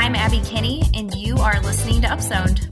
I'm Abby Kinney, and you are listening to Upzoned.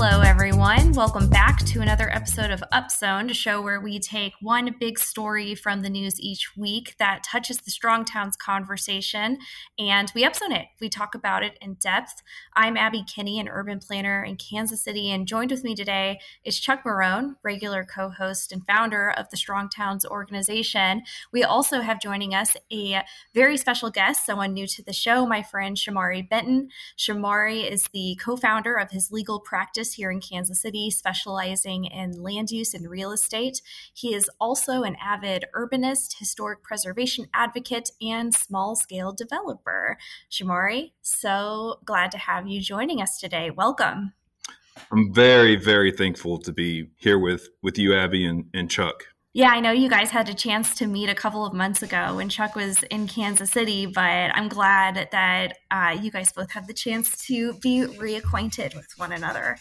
Hello, everyone. Welcome back to another episode of Upzone, a show where we take one big story from the news each week that touches the Strong Towns conversation and we upzone it. We talk about it in depth. I'm Abby Kinney, an urban planner in Kansas City, and joined with me today is Chuck Marohn, regular co host and founder of the Strong Towns organization. We also have joining us a very special guest, someone new to the show, my friend Shamari Benton. Shamari is the co founder of his legal practice here in Kansas City, specializing in land use and real estate. He is also an avid urbanist, historic preservation advocate, and small scale developer. Shamari, so glad to have you joining us today. Welcome. I'm very, very thankful to be here with with you, Abby and, and Chuck. Yeah, I know you guys had a chance to meet a couple of months ago when Chuck was in Kansas City, but I'm glad that uh, you guys both have the chance to be reacquainted with one another.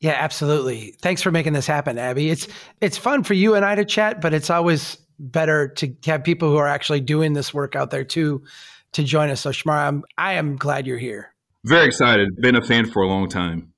Yeah, absolutely. Thanks for making this happen, Abby. It's it's fun for you and I to chat, but it's always better to have people who are actually doing this work out there too to join us. So Shamar, I'm I am glad you're here. Very excited. Been a fan for a long time.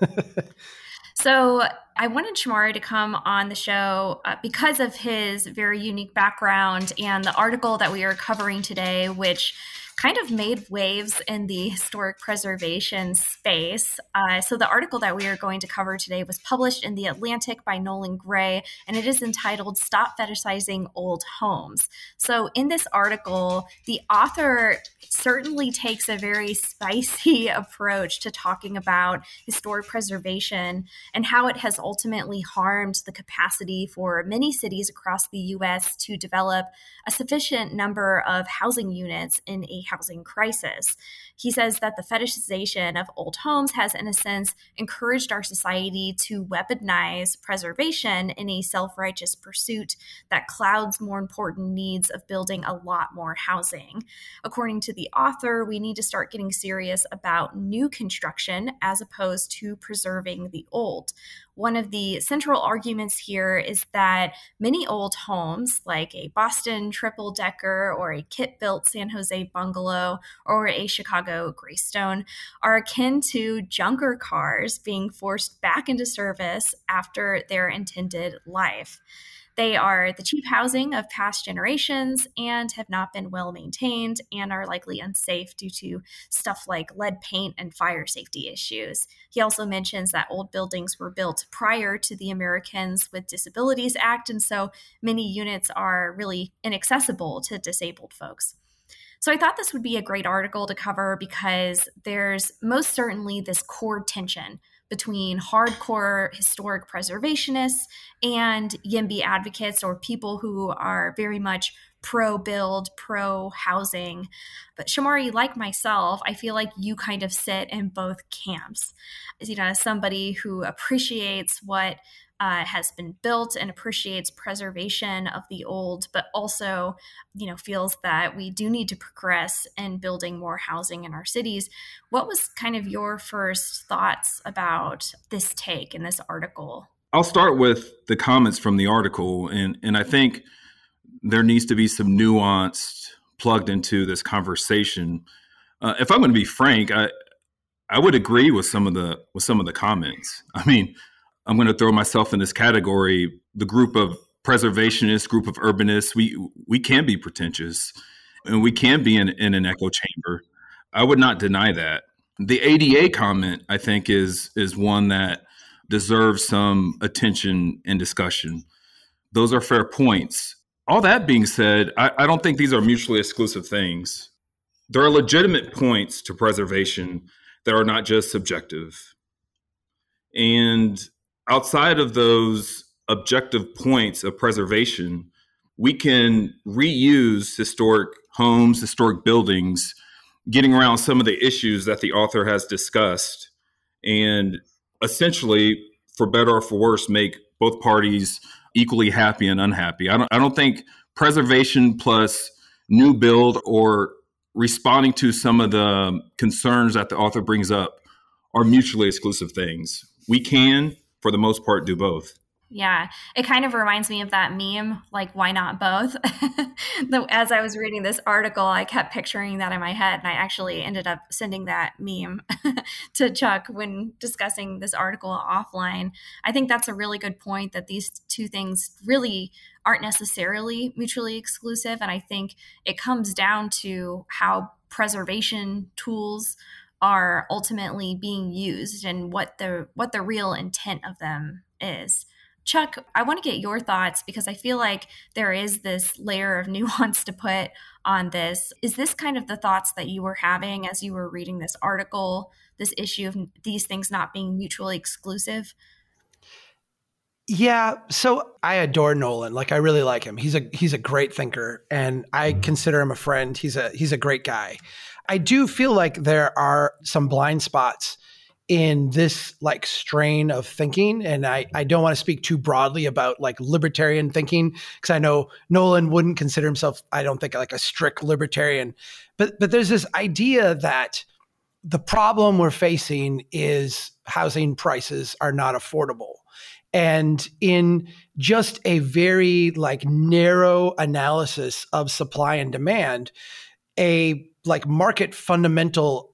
so I wanted Shamari to come on the show uh, because of his very unique background and the article that we are covering today, which kind of made waves in the historic preservation space. Uh, so, the article that we are going to cover today was published in The Atlantic by Nolan Gray, and it is entitled Stop Fetishizing Old Homes. So, in this article, the author certainly takes a very spicy approach to talking about historic preservation and how it has ultimately harmed the capacity for many cities across the U.S. to develop a sufficient number of housing units in a housing crisis. He says that the fetishization of old homes has, in a sense, encouraged our society to weaponize preservation in a self righteous pursuit that clouds more important needs of building a lot more housing. According to the author, we need to start getting serious about new construction as opposed to preserving the old. One of the central arguments here is that many old homes, like a Boston triple decker or a kit built San Jose bungalow or a Chicago Greystone, are akin to junker cars being forced back into service after their intended life. They are the cheap housing of past generations and have not been well maintained and are likely unsafe due to stuff like lead paint and fire safety issues. He also mentions that old buildings were built prior to the Americans with Disabilities Act, and so many units are really inaccessible to disabled folks. So I thought this would be a great article to cover because there's most certainly this core tension between hardcore historic preservationists and YIMBY advocates or people who are very much pro build, pro housing. But Shamari, like myself, I feel like you kind of sit in both camps. You know, as somebody who appreciates what uh, has been built and appreciates preservation of the old, but also, you know, feels that we do need to progress in building more housing in our cities. What was kind of your first thoughts about this take in this article? I'll start with the comments from the article, and and I think there needs to be some nuance plugged into this conversation. Uh, if I'm going to be frank, I I would agree with some of the with some of the comments. I mean I'm going to throw myself in this category. The group of preservationists, group of urbanists, we we can be pretentious, and we can be in, in an echo chamber. I would not deny that. The ADA comment, I think, is is one that deserves some attention and discussion. Those are fair points. All that being said, I, I don't think these are mutually exclusive things. There are legitimate points to preservation that are not just subjective. And outside of those objective points of preservation, we can reuse historic homes, historic buildings, getting around some of the issues that the author has discussed, and essentially, for better or for worse, make both parties equally happy and unhappy. I don't, I don't think preservation plus new build or responding to some of the concerns that the author brings up are mutually exclusive things we can, for the most part, do both. Yeah, it kind of reminds me of that meme, like, why not both? As I was reading this article, I kept picturing that in my head, and I actually ended up sending that meme to Chuck when discussing this article offline. I think that's a really good point that these two things really aren't necessarily mutually exclusive. And I think it comes down to how preservation tools are ultimately being used and what the what the real intent of them is. Chuck, I want to get your thoughts because I feel like there is this layer of nuance to put on this. Is this kind of the thoughts that you were having as you were reading this article, this issue of these things not being mutually exclusive? Yeah, so I adore Nolan. Like I really like him. He's a he's a great thinker and I consider him a friend. He's a he's a great guy. I do feel like there are some blind spots in this like strain of thinking and I, I don't want to speak too broadly about like libertarian thinking because i know nolan wouldn't consider himself i don't think like a strict libertarian but but there's this idea that the problem we're facing is housing prices are not affordable. And in just a very like narrow analysis of supply and demand a like market fundamental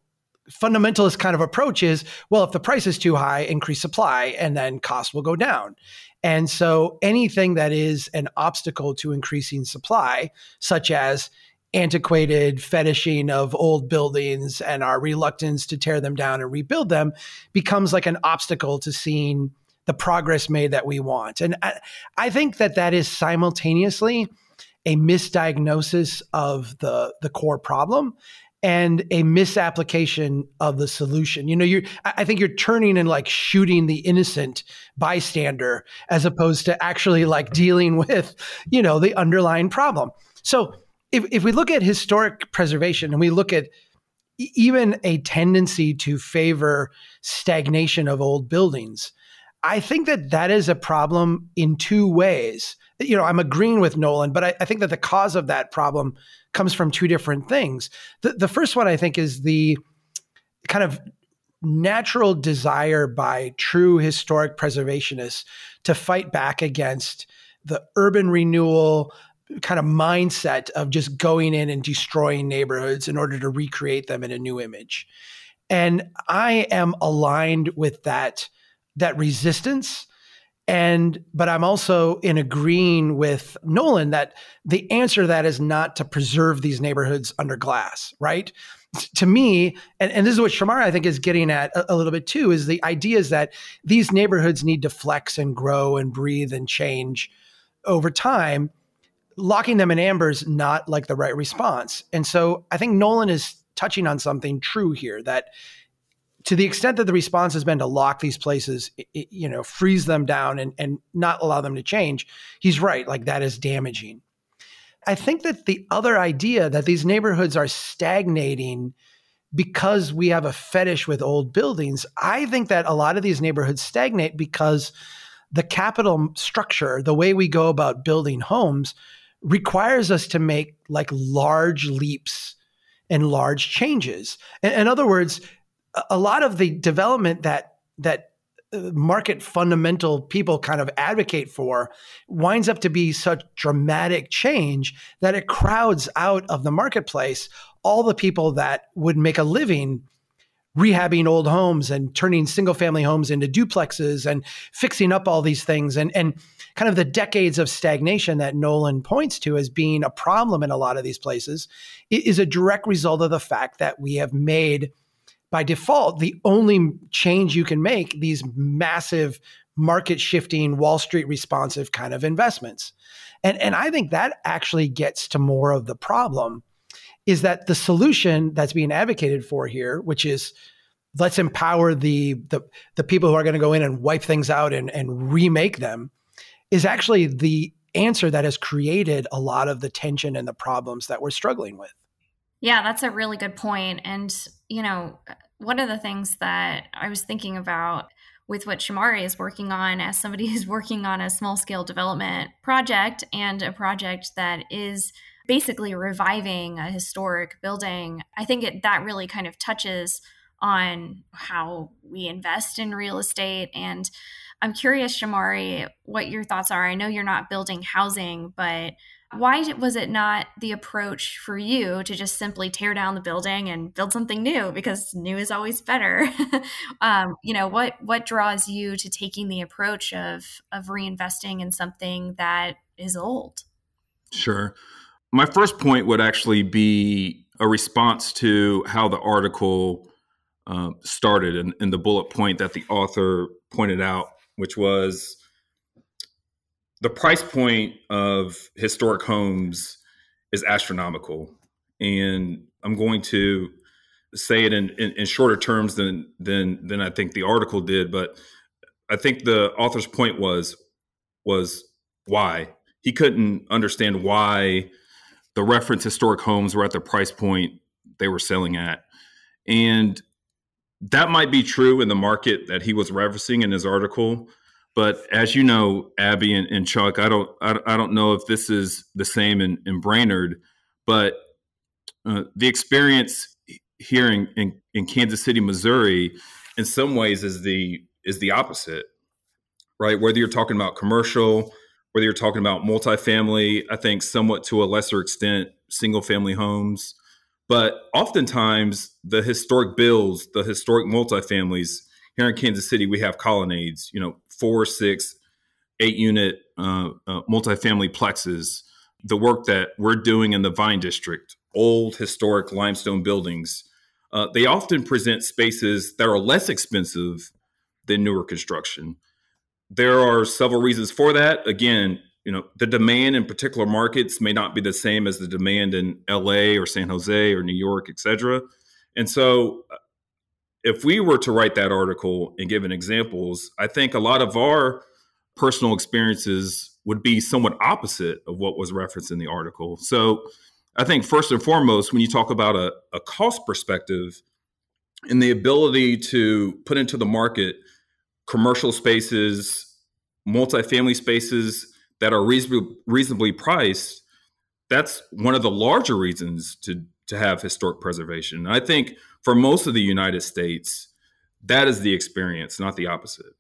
fundamentalist kind of approach is well, if the price is too high, increase supply and then cost will go down. And so anything that is an obstacle to increasing supply, such as antiquated fetishing of old buildings and our reluctance to tear them down and rebuild them, becomes like an obstacle to seeing the progress made that we want. And I, I think that that is simultaneously a misdiagnosis of the the core problem and a misapplication of the solution. You know, you're I think you're turning and like shooting the innocent bystander as opposed to actually like dealing with, you know, the underlying problem. So if, if we look at historic preservation and we look at even a tendency to favor stagnation of old buildings, I think that that is a problem in two ways. You know, I'm agreeing with Nolan, but I, I think that the cause of that problem comes from two different things. The, the first one, I think, is the kind of natural desire by true historic preservationists to fight back against the urban renewal kind of mindset of just going in and destroying neighborhoods in order to recreate them in a new image. And I am aligned with that that resistance and but i'm also in agreeing with nolan that the answer to that is not to preserve these neighborhoods under glass right? To me and, and this is what shamar i think is getting at a, a little bit too is the idea is that these neighborhoods need to flex and grow and breathe and change over time locking them in amber is not like the right response. And so i think nolan is touching on something true here that to the extent that the response has been to lock these places, you know, freeze them down and, and not allow them to change, he's right. Like that is damaging. I think that the other idea that these neighborhoods are stagnating because we have a fetish with old buildings, I think that a lot of these neighborhoods stagnate because the capital structure, the way we go about building homes, requires us to make like large leaps and large changes. In, in other words, a lot of the development that that uh, market fundamental people kind of advocate for winds up to be such dramatic change that it crowds out of the marketplace all the people that would make a living rehabbing old homes and turning single family homes into duplexes and fixing up all these things. And and kind of the decades of stagnation that Nolan points to as being a problem in a lot of these places is a direct result of the fact that we have made by default, the only change you can make these massive market shifting, Wall Street responsive kind of investments. And, and I think that actually gets to more of the problem is that the solution that's being advocated for here, which is let's empower the the, the people who are going to go in and wipe things out and, and remake them, is actually the answer that has created a lot of the tension and the problems that we're struggling with. Yeah, that's a really good point. And, you know, one of the things that I was thinking about with what Shamari is working on as somebody who's working on a small scale development project and a project that is basically reviving a historic building, I think it, that really kind of touches on how we invest in real estate. And I'm curious, Shamari, what your thoughts are. I know you're not building housing, but why was it not the approach for you to just simply tear down the building and build something new? Because new is always better. Um, you know what what draws you to taking the approach of of reinvesting in something that is old? Sure. My first point would actually be a response to how the article uh, started and, and the bullet point that the author pointed out which was the price point of historic homes is astronomical, and I'm going to say it in, in, in, shorter terms than than than I think the article did. But I think the author's point was was why he couldn't understand why the reference historic homes were at the price point they were selling at, and that might be true in the market that he was referencing in his article. But as you know, Abby and, and Chuck, I don't, I, I, don't know if this is the same in, in Brainerd, but uh, the experience here in, in, in, Kansas City, Missouri, in some ways is the is the opposite, right? Whether you're talking about commercial, whether you're talking about multifamily, I think somewhat to a lesser extent, single family homes, but oftentimes the historic builds, the historic multifamilies here in Kansas City, we have colonnades, you know, four, six, eight unit uh, uh, multifamily plexes. The work that we're doing in the Vine District, old historic limestone buildings, uh, they often present spaces that are less expensive than newer construction. There are several reasons for that. Again, you know, the demand in particular markets may not be the same as the demand in LA or San Jose or New York, et cetera. And so if we were to write that article and give an examples, I think a lot of our personal experiences would be somewhat opposite of what was referenced in the article. So I think first and foremost, when you talk about a, a cost perspective and the ability to put into the market commercial spaces, multifamily spaces that are reasonably, reasonably priced, that's one of the larger reasons to to have historic preservation. I think for most of the United States, that is the experience, not the opposite.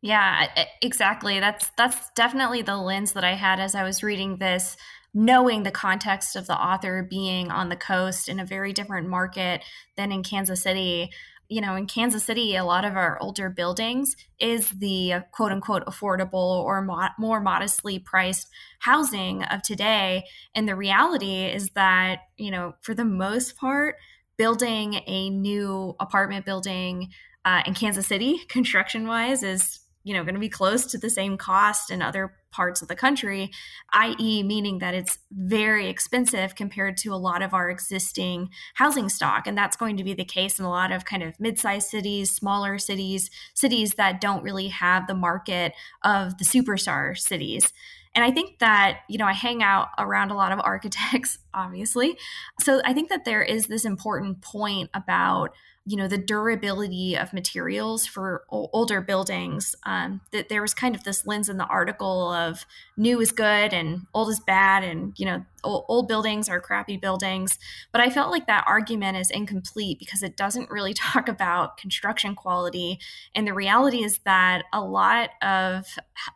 Yeah, exactly. That's that's definitely the lens that I had as I was reading this, knowing the context of the author being on the coast in a very different market than in Kansas City you know, in Kansas City, a lot of our older buildings is the uh, quote unquote affordable or mo- more modestly priced housing of today. And the reality is that, you know, for the most part, building a new apartment building uh, in Kansas City, construction wise, is you know going to be close to the same cost in other parts of the country i.e meaning that it's very expensive compared to a lot of our existing housing stock. And that's going to be the case in a lot of kind of mid-sized cities smaller cities cities that don't really have the market of the superstar cities and I think that, you know, I hang out around a lot of architects, obviously. So I think that there is this important point about you know the durability of materials for o- older buildings um, that there was kind of this lens in the article of new is good and old is bad and you know old, buildings are crappy buildings. But i felt like that argument is incomplete because it doesn't really talk about construction quality. And the reality is that a lot of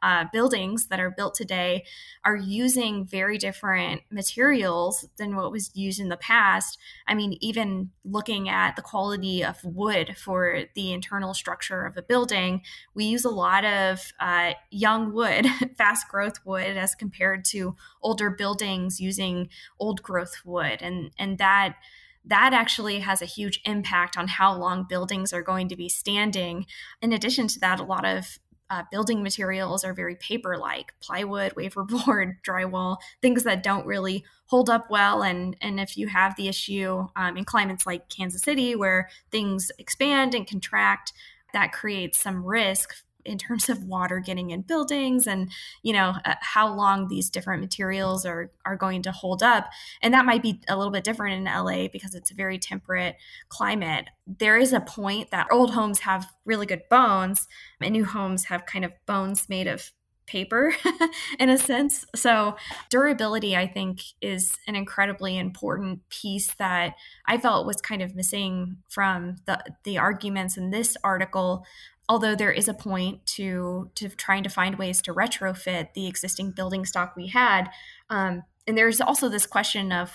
uh, buildings that are built today are using very different materials than what was used in the past. I mean even looking at the quality of wood for the internal structure of a building we use a lot of uh, young wood fast growth wood as compared to older buildings using using old growth wood and and that that actually has a huge impact on how long buildings are going to be standing. In addition to that, a lot of uh, building materials are very paper like plywood, wafer board, drywall, things that don't really hold up well. And, and if you have the issue um, in climates like Kansas City, where things expand and contract, that creates some risk in terms of water getting in buildings and you know uh, how long these different materials are are going to hold up and that might be a little bit different in LA because it's a very temperate climate there is a point that old homes have really good bones and new homes have kind of bones made of paper in a sense. So, durability, I think, is an incredibly important piece that I felt was kind of missing from the, the arguments in this article. Although there is a point to to trying to find ways to retrofit the existing building stock we had, um, and there's also this question of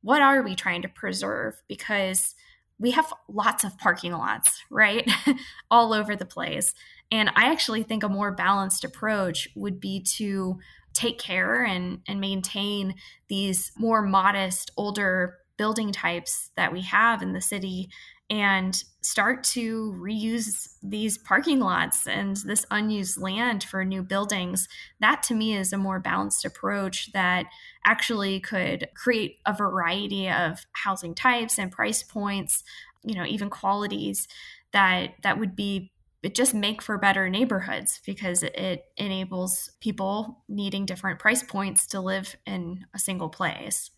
what are we trying to preserve because we have lots of parking lots, right? All over the place. And I actually think a more balanced approach would be to take care and, and maintain these more modest, older building types that we have in the city and start to reuse these parking lots and this unused land for new buildings. That to me is a more balanced approach that actually could create a variety of housing types and price points, you know, even qualities that that would be it just make for better neighborhoods because it enables people needing different price points to live in a single place.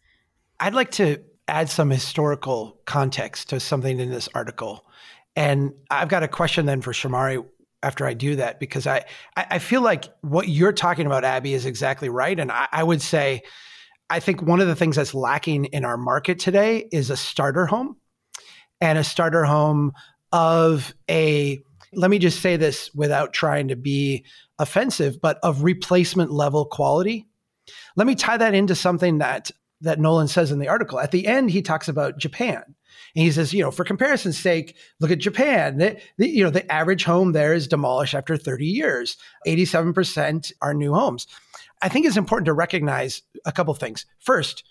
I'd like to add some historical context to something in this article. And I've got a question then for Shamari after I do that, because I, I feel like what you're talking about, Abby, is exactly right. And I, I would say, I think one of the things that's lacking in our market today is a starter home and a starter home of a, let me just say this without trying to be offensive, but of replacement level quality. Let me tie that into something that that Nolan says in the article. At the end, he talks about Japan. And he says, you know, for comparison's sake, look at Japan. The, the, you know, the average home there is demolished after 30 years. 87% are new homes. I think it's important to recognize a couple things. First,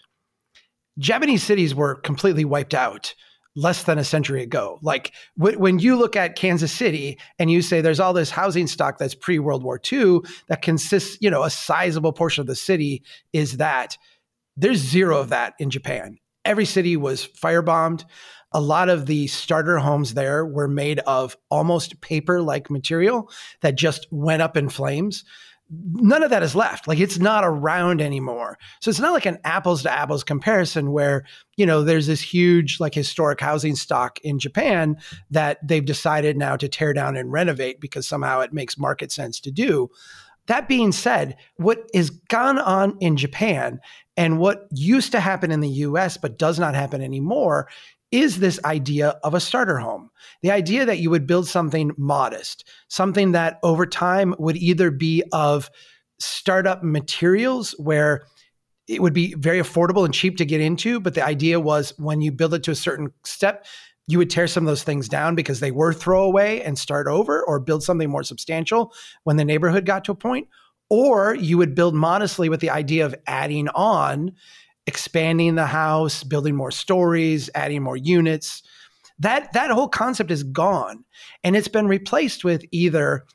Japanese cities were completely wiped out less than a century ago. Like w- when you look at Kansas City and you say there's all this housing stock that's pre World War II that consists, you know, a sizable portion of the city is that there's zero of that in Japan. Every city was firebombed. A lot of the starter homes there were made of almost paper like material that just went up in flames. None of that is left. Like it's not around anymore. So it's not like an apples to apples comparison where, you know, there's this huge like historic housing stock in Japan that they've decided now to tear down and renovate because somehow it makes market sense to do. That being said, what is gone on in Japan and what used to happen in the US but does not happen anymore is this idea of a starter home. The idea that you would build something modest, something that over time would either be of startup materials where it would be very affordable and cheap to get into, but the idea was when you build it to a certain step, you would tear some of those things down because they were throwaway and start over or build something more substantial when the neighborhood got to a point or you would build modestly with the idea of adding on expanding the house building more stories adding more units. That that whole concept is gone and it's been replaced with either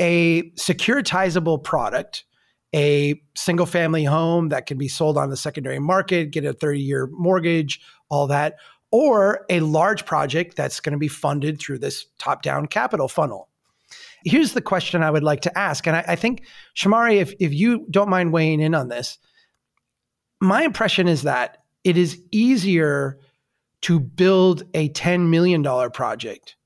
a securitizable product a single family home that can be sold on the secondary market get a 30 year mortgage all that or a large project that's going to be funded through this top down capital funnel. Here's the question I would like to ask. And I, I, think, Shamari, if, if you don't mind weighing in on this, my impression is that it is easier to build a $10 million project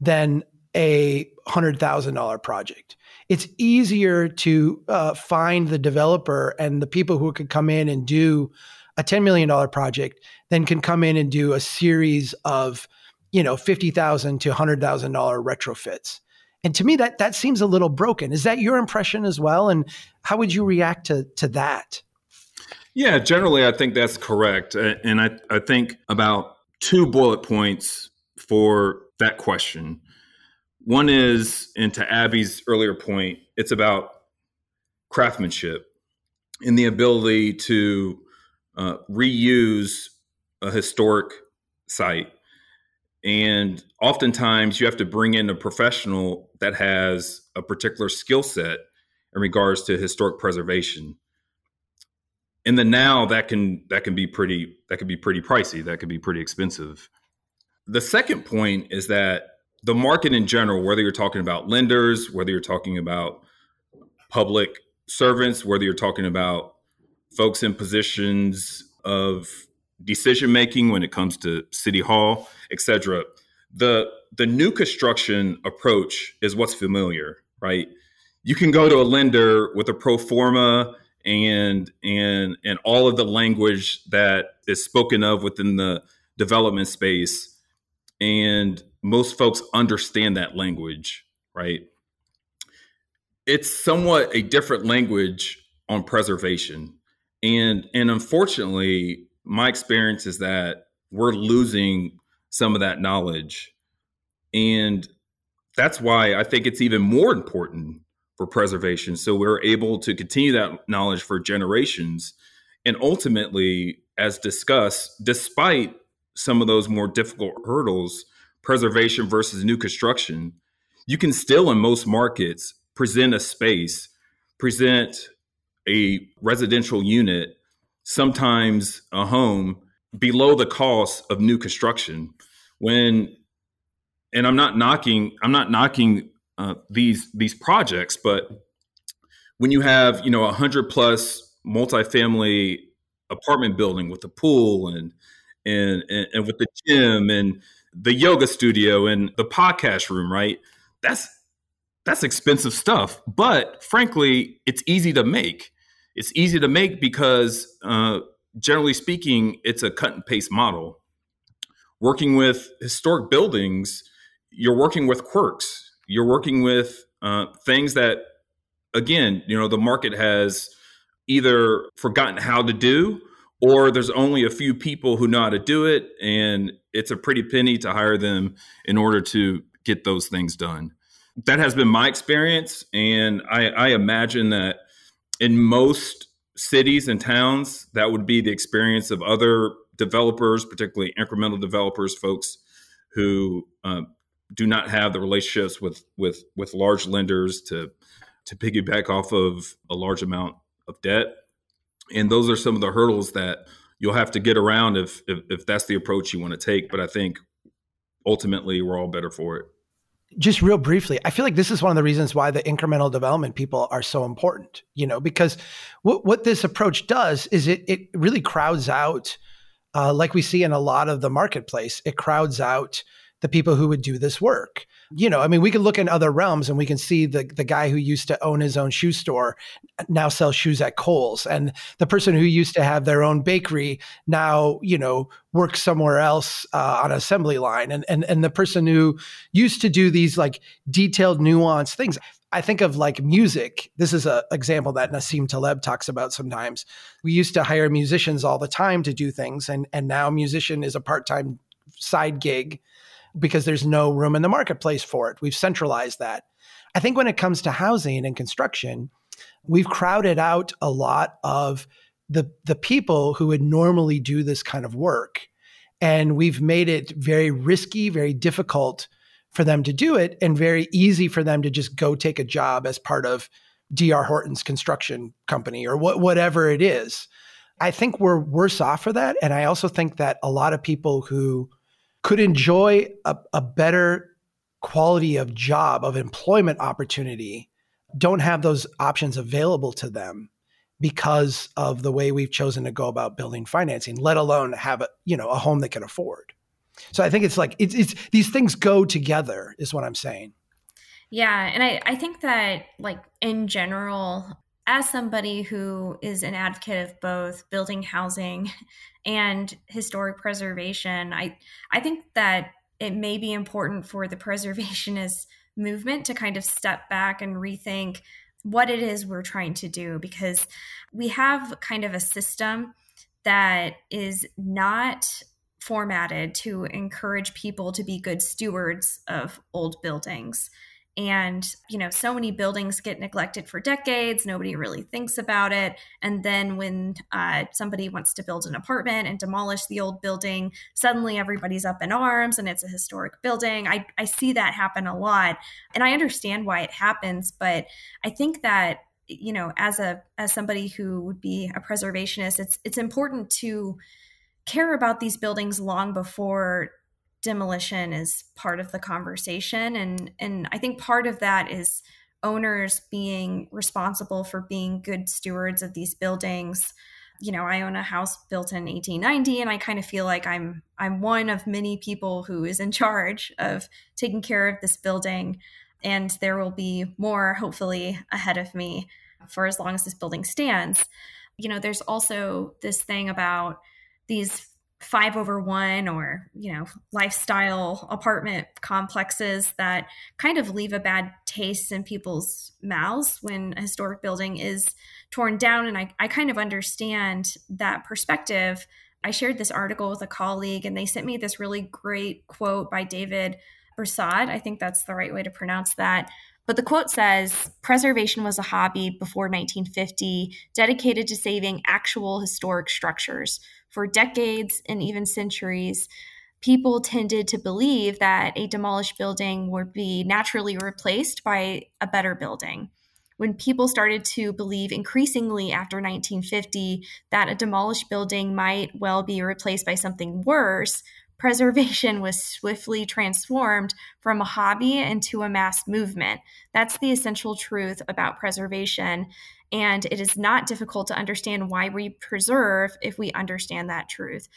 than a $100,000 project. It's easier to uh, find the developer and the people who could come in and do a $10 million project then can come in and do a series of, you know, 50,000 to $100,000 retrofits. And to me, that, that seems a little broken. Is that your impression as well? And how would you react to, to that? Yeah, generally, I think that's correct. And I, I think about two bullet points for that question. One is, and to Abby's earlier point, it's about craftsmanship and the ability to uh, reuse a historic site. And oftentimes you have to bring in a professional that has a particular skill set in regards to historic preservation. In the now, that can that can be pretty that can be pretty pricey. That could be pretty expensive. The second point is that the market in general, whether you're talking about lenders, whether you're talking about public servants, whether you're talking about folks in positions of decision making when it comes to city hall, etc. The the new construction approach is what's familiar, right? you can go to a lender with a pro forma and and and all of the language that is spoken of within the development space and most folks understand that language right it's somewhat a different language on preservation and and unfortunately my experience is that we're losing some of that knowledge and that's why i think it's even more important for preservation. So we're able to continue that knowledge for generations. And ultimately, as discussed, despite some of those more difficult hurdles, preservation versus new construction, you can still, in most markets, present a space, present a residential unit, sometimes a home below the cost of new construction. When, and I'm not knocking, I'm not knocking uh, these these projects. But when you have you know a hundred plus multifamily apartment building with a pool and, and and and with the gym and the yoga studio and the podcast room, right? That's that's expensive stuff. But frankly, it's easy to make. It's easy to make because, uh, generally speaking, it's a cut and paste model. Working with historic buildings, you're working with quirks you're working with uh, things that, again, you know, the market has either forgotten how to do or there's only a few people who know how to do it and it's a pretty penny to hire them in order to get those things done that has been my experience and I, I, imagine that in most cities and towns that would be the experience of other developers particularly incremental developers folks who uh, do not have the relationships with with with large lenders to to piggyback off of a large amount of debt. And those are some of the hurdles that you'll have to get around if if, if that's the approach you want to take but i think ultimately we're all better for it just real briefly i feel like this is one of the reasons why the incremental development people are so important you know because what, what this approach does is it, it really crowds out uh, like we see in a lot of the marketplace it crowds out the people who would do this work. You know, I mean, we can look in other realms and we can see the the guy who used to own his own shoe store now sells shoes at Kohl's, and the person who used to have their own bakery now, you know, works somewhere else uh, on assembly line, and and and the person who used to do these like detailed, nuanced things. I think of like music. This is an example that Nassim Taleb talks about sometimes. We used to hire musicians all the time to do things, and and now musician is a part time side gig because there's no room in the marketplace for it. We've centralized that. I think when it comes to housing and construction, we've crowded out a lot of the the people who would normally do this kind of work and we've made it very risky, very difficult for them to do it and very easy for them to just go take a job as part of DR Horton's construction company or what, whatever it is. I think we're worse off for that. And I also think that a lot of people who could enjoy a, a better quality of job, of employment opportunity, don't have those options available to them because of the way we've chosen to go about building financing, let alone have a, you know, a home they can afford. So I think it's like it's, it's these things go together is what I'm saying. Yeah, and I, I think that like in general, as somebody who is an advocate of both building housing and historic preservation, I I think that it may be important for the preservationist movement to kind of step back and rethink what it is we're trying to do because we have kind of a system that is not formatted to encourage people to be good stewards of old buildings and you know so many buildings get neglected for decades. Nobody really thinks about it. And then when uh, somebody wants to build an apartment and demolish the old building suddenly everybody's up in arms and it's a historic building. I, I see that happen a lot. And i understand why it happens but i think that you know as a as somebody who would be a preservationist it's it's important to care about these buildings long before demolition is part of the conversation and and I think part of that is owners being responsible for being good stewards of these buildings. You know, I own a house built in 1890 and I kind of feel like I'm I'm one of many people who is in charge of taking care of this building and there will be more, hopefully, ahead of me for as long as this building stands. You know, there's also this thing about these five over one or you know lifestyle apartment complexes that kind of leave a bad taste in people's mouths when a historic building is torn down and I, I kind of understand that perspective i shared this article with a colleague and they sent me this really great quote by david Broussard. I think that's the right way to pronounce that. But the quote says preservation was a hobby before 1950, dedicated to saving actual historic structures. For decades and even centuries, people tended to believe that a demolished building would be naturally replaced by a better building. When people started to believe increasingly after 1950 that a demolished building might well be replaced by something worse, preservation was swiftly transformed from a hobby into a mass movement. That's the essential truth about preservation. And it is not difficult to understand why we preserve if we understand that truth.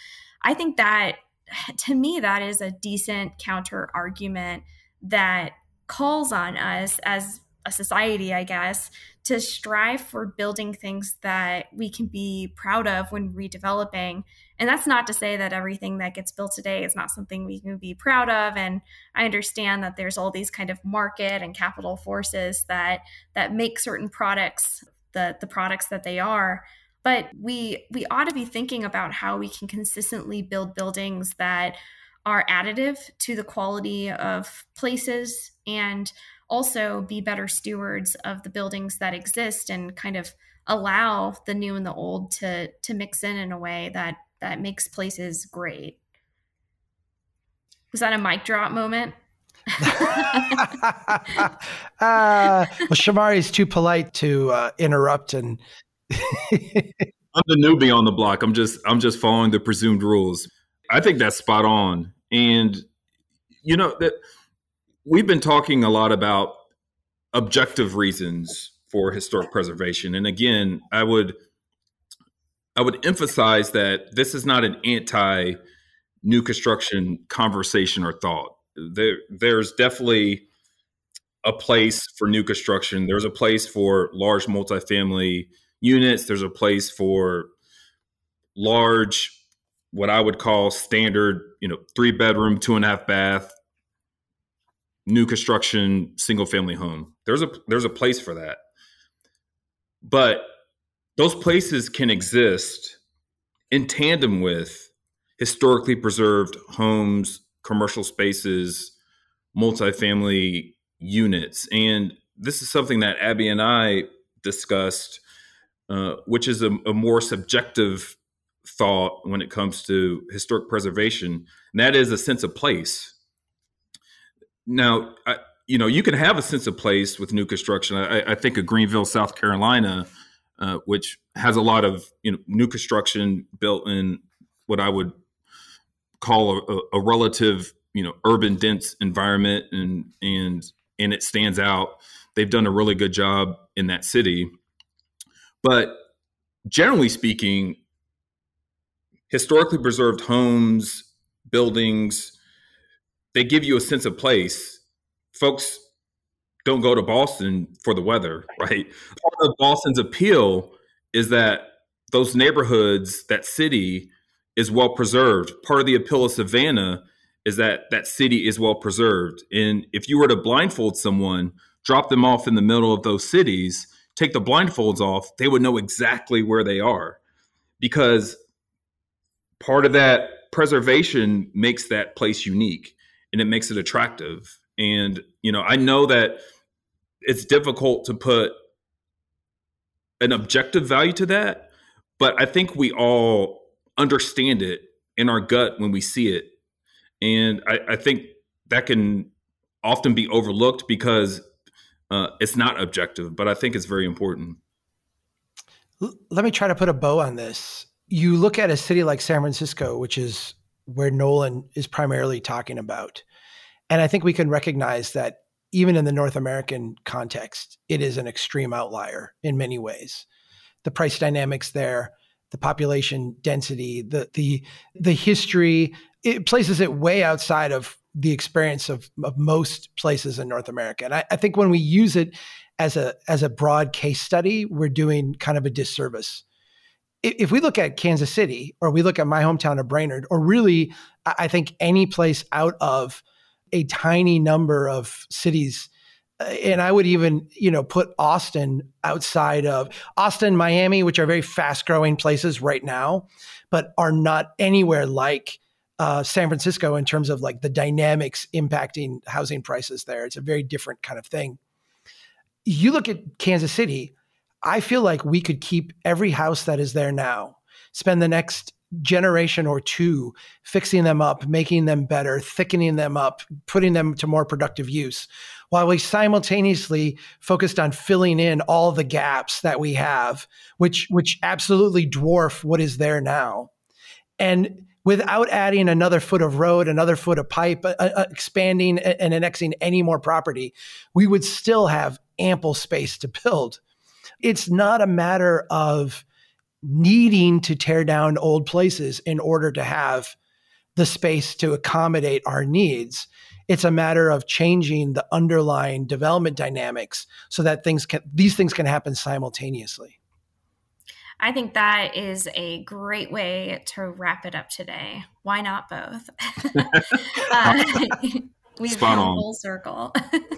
I think that, to me, that is a decent counter argument that calls on us as a society, I guess, to strive for building things that we can be proud of when redeveloping. And that's not to say that everything that gets built today is not something we can be proud of. And I understand that there's all these kind of market and capital forces that that make certain products the the products that they are. But we we ought to be thinking about how we can consistently build buildings that are additive to the quality of places and also be better stewards of the buildings that exist and kind of allow the new and the old to to mix in in a way that that makes places great. Was that a mic drop moment? Uh, well, Shamari is too polite to uh, interrupt, and I'm the newbie on the block. I'm just I'm just following the presumed rules. I think that's spot on, and you know that we've been talking a lot about objective reasons for historic preservation. And again, I would I would emphasize that this is not an anti new construction conversation or thought. There there's definitely a place for new construction. There's a place for large multifamily units. There's a place for large, what I would call standard, you know, three bedroom, two and a half bath new construction single family home. There's a there's a place for that. But those places can exist in tandem with historically preserved homes, commercial spaces, multifamily units. And this is something that Abby and I discussed, uh, which is a, a, more subjective thought when it comes to historic preservation. And that is a sense of place. Now, I, you know, you can have a sense of place with new construction. I, I think of Greenville, South Carolina, uh, which has a lot of you know new construction built in what I would call a, a relative you know urban dense environment, and and and it stands out. They've done a really good job in that city, but generally speaking, historically preserved homes, buildings, they give you a sense of place. Folks don't go to Boston for the weather, right? Part of Boston's appeal is that those neighborhoods, that city is well preserved. Part of the appeal of Savannah is that that city is well preserved. And if you were to blindfold someone, drop them off in the middle of those cities, take the blindfolds off, they would know exactly where they are because part of that preservation makes that place unique and it makes it attractive. And, you know, I know that it's difficult to put an objective value to that, but I think we all understand it in our gut when we see it. And I, I think that can often be overlooked because uh, it's not objective, but I think it's very important. Let me try to put a bow on this. You look at a city like San Francisco, which is where Nolan is primarily talking about. And I think we can recognize that even in the North American context, it is an extreme outlier in many ways. The price dynamics there, the population density, the the the history, it places it way outside of the experience of, of most places in North America. And I, I think when we use it as a as a broad case study, we're doing kind of a disservice. If we look at Kansas City, or we look at my hometown of Brainerd, or really, I think any place out of a tiny number of cities and I would even, you know, put Austin outside of Austin, Miami, which are very fast growing places right now, but are not anywhere like uh, San Francisco in terms of like the dynamics impacting housing prices there. It's a very different kind of thing. You look at Kansas City, I feel like we could keep every house that is there now, spend the next generation or two fixing them up, making them better, thickening them up, putting them to more productive use, while we simultaneously focused on filling in all the gaps that we have, which which absolutely dwarf what is there now. And without adding another foot of road, another foot of pipe, uh, uh, expanding and annexing any more property, we would still have ample space to build. It's not a matter of needing to tear down old places in order to have the space to accommodate our needs. It's a matter of changing the underlying development dynamics so that things can these things can happen simultaneously. I think that is a great way to wrap it up today. Why not both? uh, we've Spot on. full circle.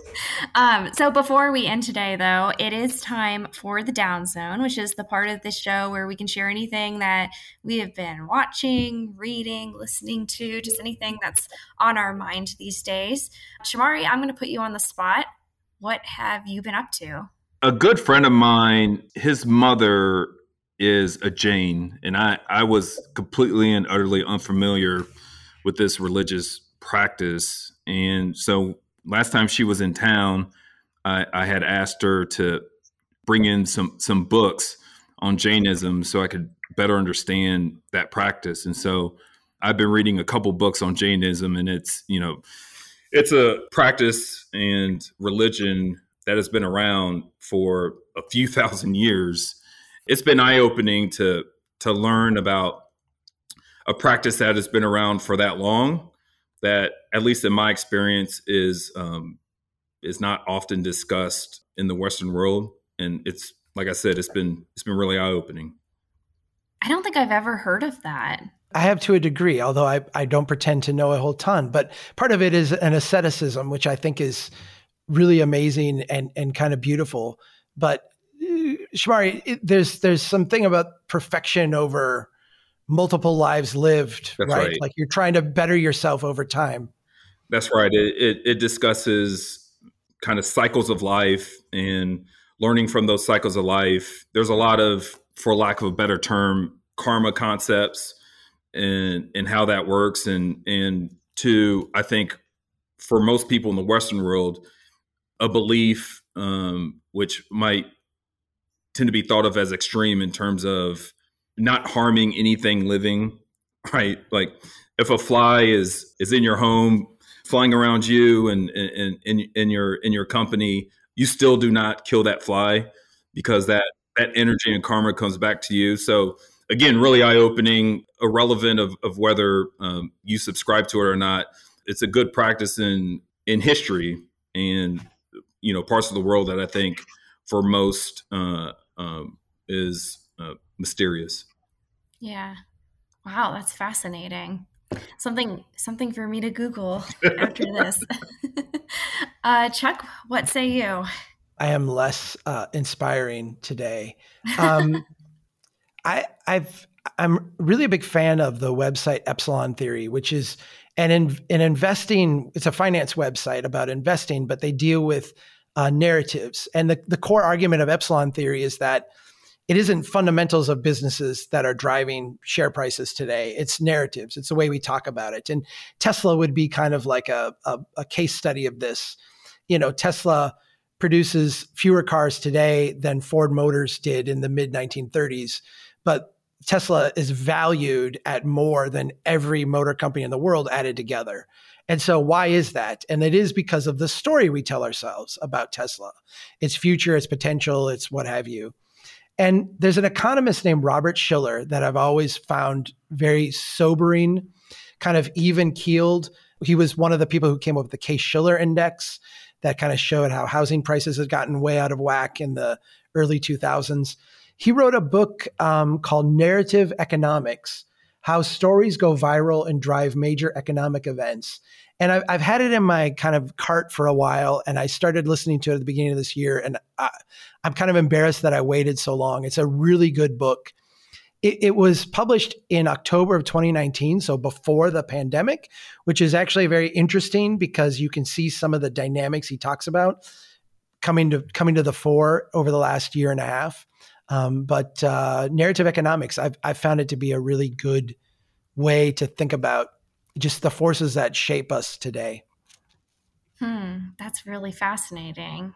um, so before we end today, though, it is time for the down zone, which is the part of the show where we can share anything that we have been watching, reading, listening to, just anything that's on our mind these days. Shamari, I'm going to put you on the spot. What have you been up to? A good friend of mine, his mother is a Jain, and I I was completely and utterly unfamiliar with this religious practice, and so last time she was in town, I, I had asked her to bring in some some books on Jainism so I could better understand that practice, and so I've been reading a couple books on Jainism, and it's you know it's a practice and religion that has been around for a few thousand years it's been eye opening to to learn about a practice that has been around for that long. That, at least in my experience, is um, is not often discussed in the Western world, and it's like I said, it's been it's been really eye opening. I don't think I've ever heard of that. I have to a degree, although I, I don't pretend to know a whole ton. But part of it is an asceticism, which I think is really amazing and, and kind of beautiful. But Shamari, it, there's there's something about perfection over multiple lives lived, right? right? Like you're trying to better yourself over time. That's right. It, it, it discusses kind of cycles of life and learning from those cycles of life. There's a lot of, for lack of a better term, karma concepts and and how that works. And and to I think for most people in the Western world, a belief um, which might tend to be thought of as extreme in terms of not harming anything living, right? Like if a fly is is in your home, flying around you and in in your in your company, you still do not kill that fly because that that energy and karma comes back to you. So again, really eye opening, irrelevant of of whether um, you subscribe to it or not. It's a good practice in in history and you know parts of the world that I think for most uh, um, is uh, mysterious. Yeah. Wow, that's fascinating. Something something for me to Google after this. uh, Chuck, what say you? I am less uh, inspiring today. Um, I I've I'm really a big fan of the website Epsilon Theory, which is an in, an investing. It's a finance website about investing, but they deal with uh, narratives. And the, the core argument of epsilon theory is that it isn't fundamentals of businesses that are driving share prices today. It's narratives. It's the way we talk about it. And Tesla would be kind of like a, a, a case study of this. You know, Tesla produces fewer cars today than Ford Motors did in the mid 1930s, but Tesla is valued at more than every motor company in the world added together. And so, why is that? And it is because of the story we tell ourselves about Tesla, its future, its potential, its what have you. And there's an economist named Robert Shiller that I've always found very sobering, kind of even keeled He was one of the people who came up with the Case Shiller Index that kind of showed how housing prices had gotten way out of whack in the early 2000s. He wrote a book um, called Narrative Economics How Stories Go Viral and Drive Major Economic Events. And I've, I've had it in my kind of cart for a while, and I started listening to it at the beginning of this year. And I, I'm kind of embarrassed that I waited so long. It's a really good book. It, it, was published in October of 2019, so before the pandemic, which is actually very interesting because you can see some of the dynamics he talks about coming to coming to the fore over the last year and a half. Um, but uh, narrative economics, I've, I've found it to be a really good way to think about just the forces that shape us today. Hmm, that's really fascinating.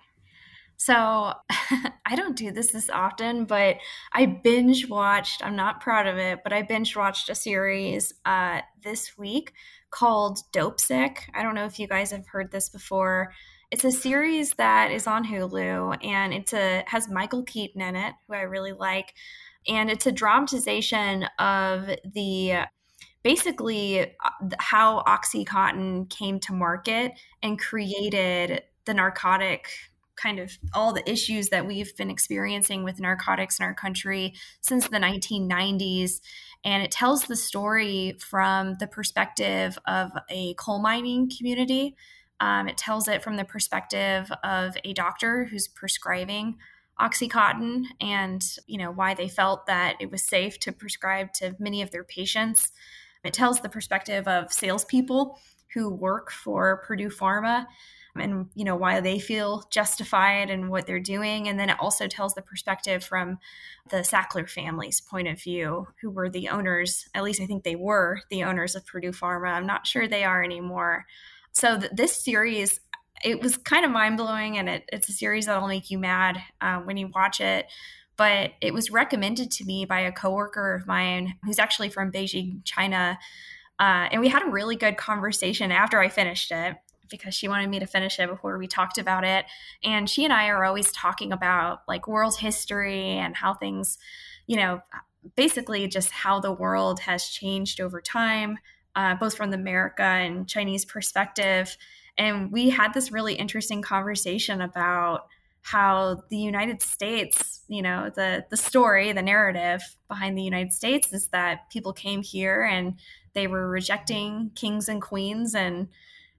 So I don't do this this often, but I binge watched, I'm not proud of it, but I binge watched a series uh, this week called Dopesick. I don't know if you guys have heard this before. It's a series that is on Hulu and it's a has Michael Keaton in it, who I really like. And it's a dramatization of the basically uh, how Oxycontin came to market and created the narcotic kind of all the issues that we've been experiencing with narcotics in our country since the 1990s. And it tells the story from the perspective of a coal mining community. Um, it tells it from the perspective of a doctor who's prescribing oxycontin and you know why they felt that it was safe to prescribe to many of their patients. It tells the perspective of salespeople who work for purdue pharma and you know why they feel justified in what they're doing. And then it also tells the perspective from the sackler family's point of view who were the owners at least i think they were the owners of purdue pharma. I'm not sure they are anymore so th- this series it was kind of mind-blowing and it, it's a series that'll make you mad uh, when you watch it but it was recommended to me by a coworker of mine who's actually from beijing china uh, and we had a really good conversation after I finished it because she wanted me to finish it before we talked about it. And she and I are always talking about like world history and how things, you know, basically just how the world has changed over time, uh, both from the America and Chinese perspective. And we had this really interesting conversation about how the United States, you know, the the story, the narrative behind the United States is that people came here and they were rejecting kings and queens and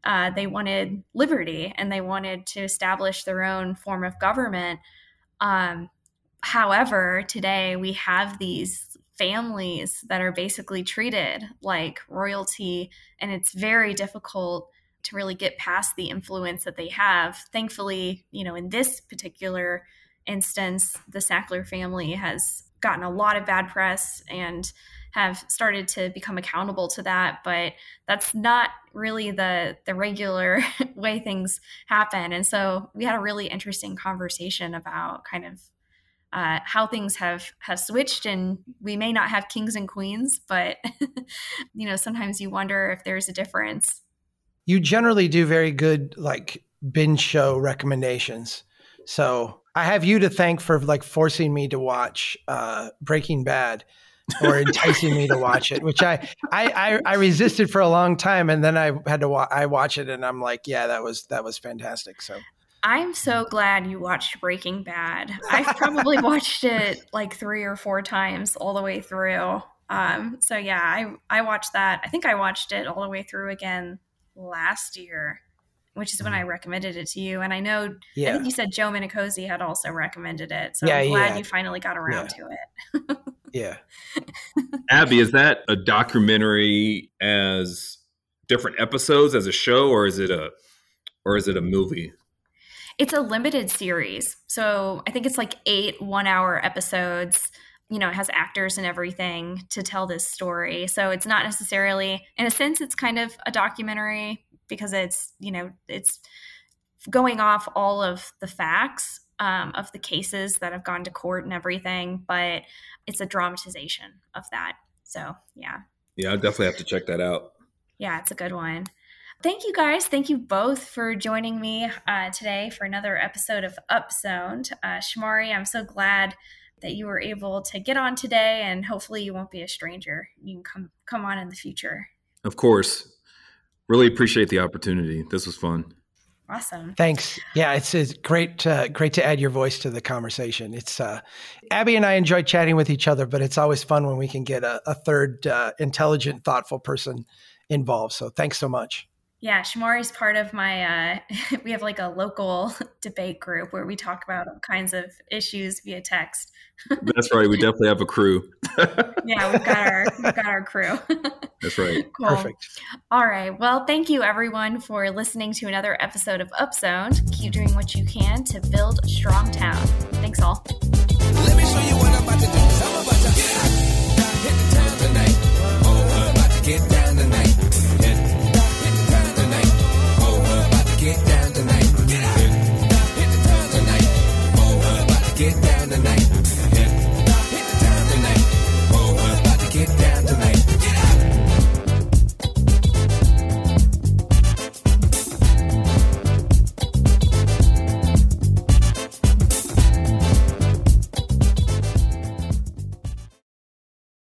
uh, they wanted liberty and they wanted to establish their own form of government. Um, however, today we have these families that are basically treated like royalty, and it's very difficult to really get past the influence that they have. Thankfully, you know, in this particular instance, the Sackler family has gotten a lot of bad press and have started to become accountable to that but that's not really the the regular way things happen and so we had a really interesting conversation about kind of uh, how things have have switched and we may not have kings and queens but you know sometimes you wonder if there's a difference you generally do very good like binge show recommendations so i have you to thank for like forcing me to watch uh, breaking bad or enticing me to watch it, which I, I, I I resisted for a long time, and then I had to wa- I watch it, and I'm like, yeah, that was that was fantastic. So I'm so glad you watched Breaking Bad. I've probably watched it like three or four times all the way through. Um, so yeah, I I watched that. I think I watched it all the way through again last year, which is when I mm-hmm. recommended it to you. And I know yeah. I think you said Joe Minicozzi had also recommended it. So yeah, I'm glad yeah. you finally got around to it. Yeah. Abby, is that a documentary as different episodes as a show or is it a or is it a movie? It's a limited series. So I think it's like 8 1-hour episodes. You know, it has actors and everything to tell this story. So it's not necessarily in a sense it's kind of a documentary because it's, you know, it's going off all of the facts um, of the cases that have gone to court and everything, but it's a dramatization of that. So, yeah. Yeah, I definitely have to check that out. Yeah, it's a good one. Thank you guys. Thank you both for joining me uh, today for another episode of Upzoned. Uh, Shamari, I'm so glad that you were able to get on today, and hopefully you won't be a stranger. You can come come on in the future. Of course. Really appreciate the opportunity. This was fun. Awesome. Thanks. Yeah, it's, it's great. Uh, great to add your voice to the conversation. It's uh, Abby and I enjoy chatting with each other, but it's always fun when we can get a, a third uh, intelligent, thoughtful person involved. So thanks so much. Yeah, Shamari is part of my. Uh, we have like a local debate group where we talk about all kinds of issues via text. That's right. We definitely have a crew. yeah, we've got our we've got our crew. That's right. Cool. Perfect. All right. Well, thank you everyone for listening to another episode of Upzoned. Keep doing what you can to build strong town. Thanks all. get that.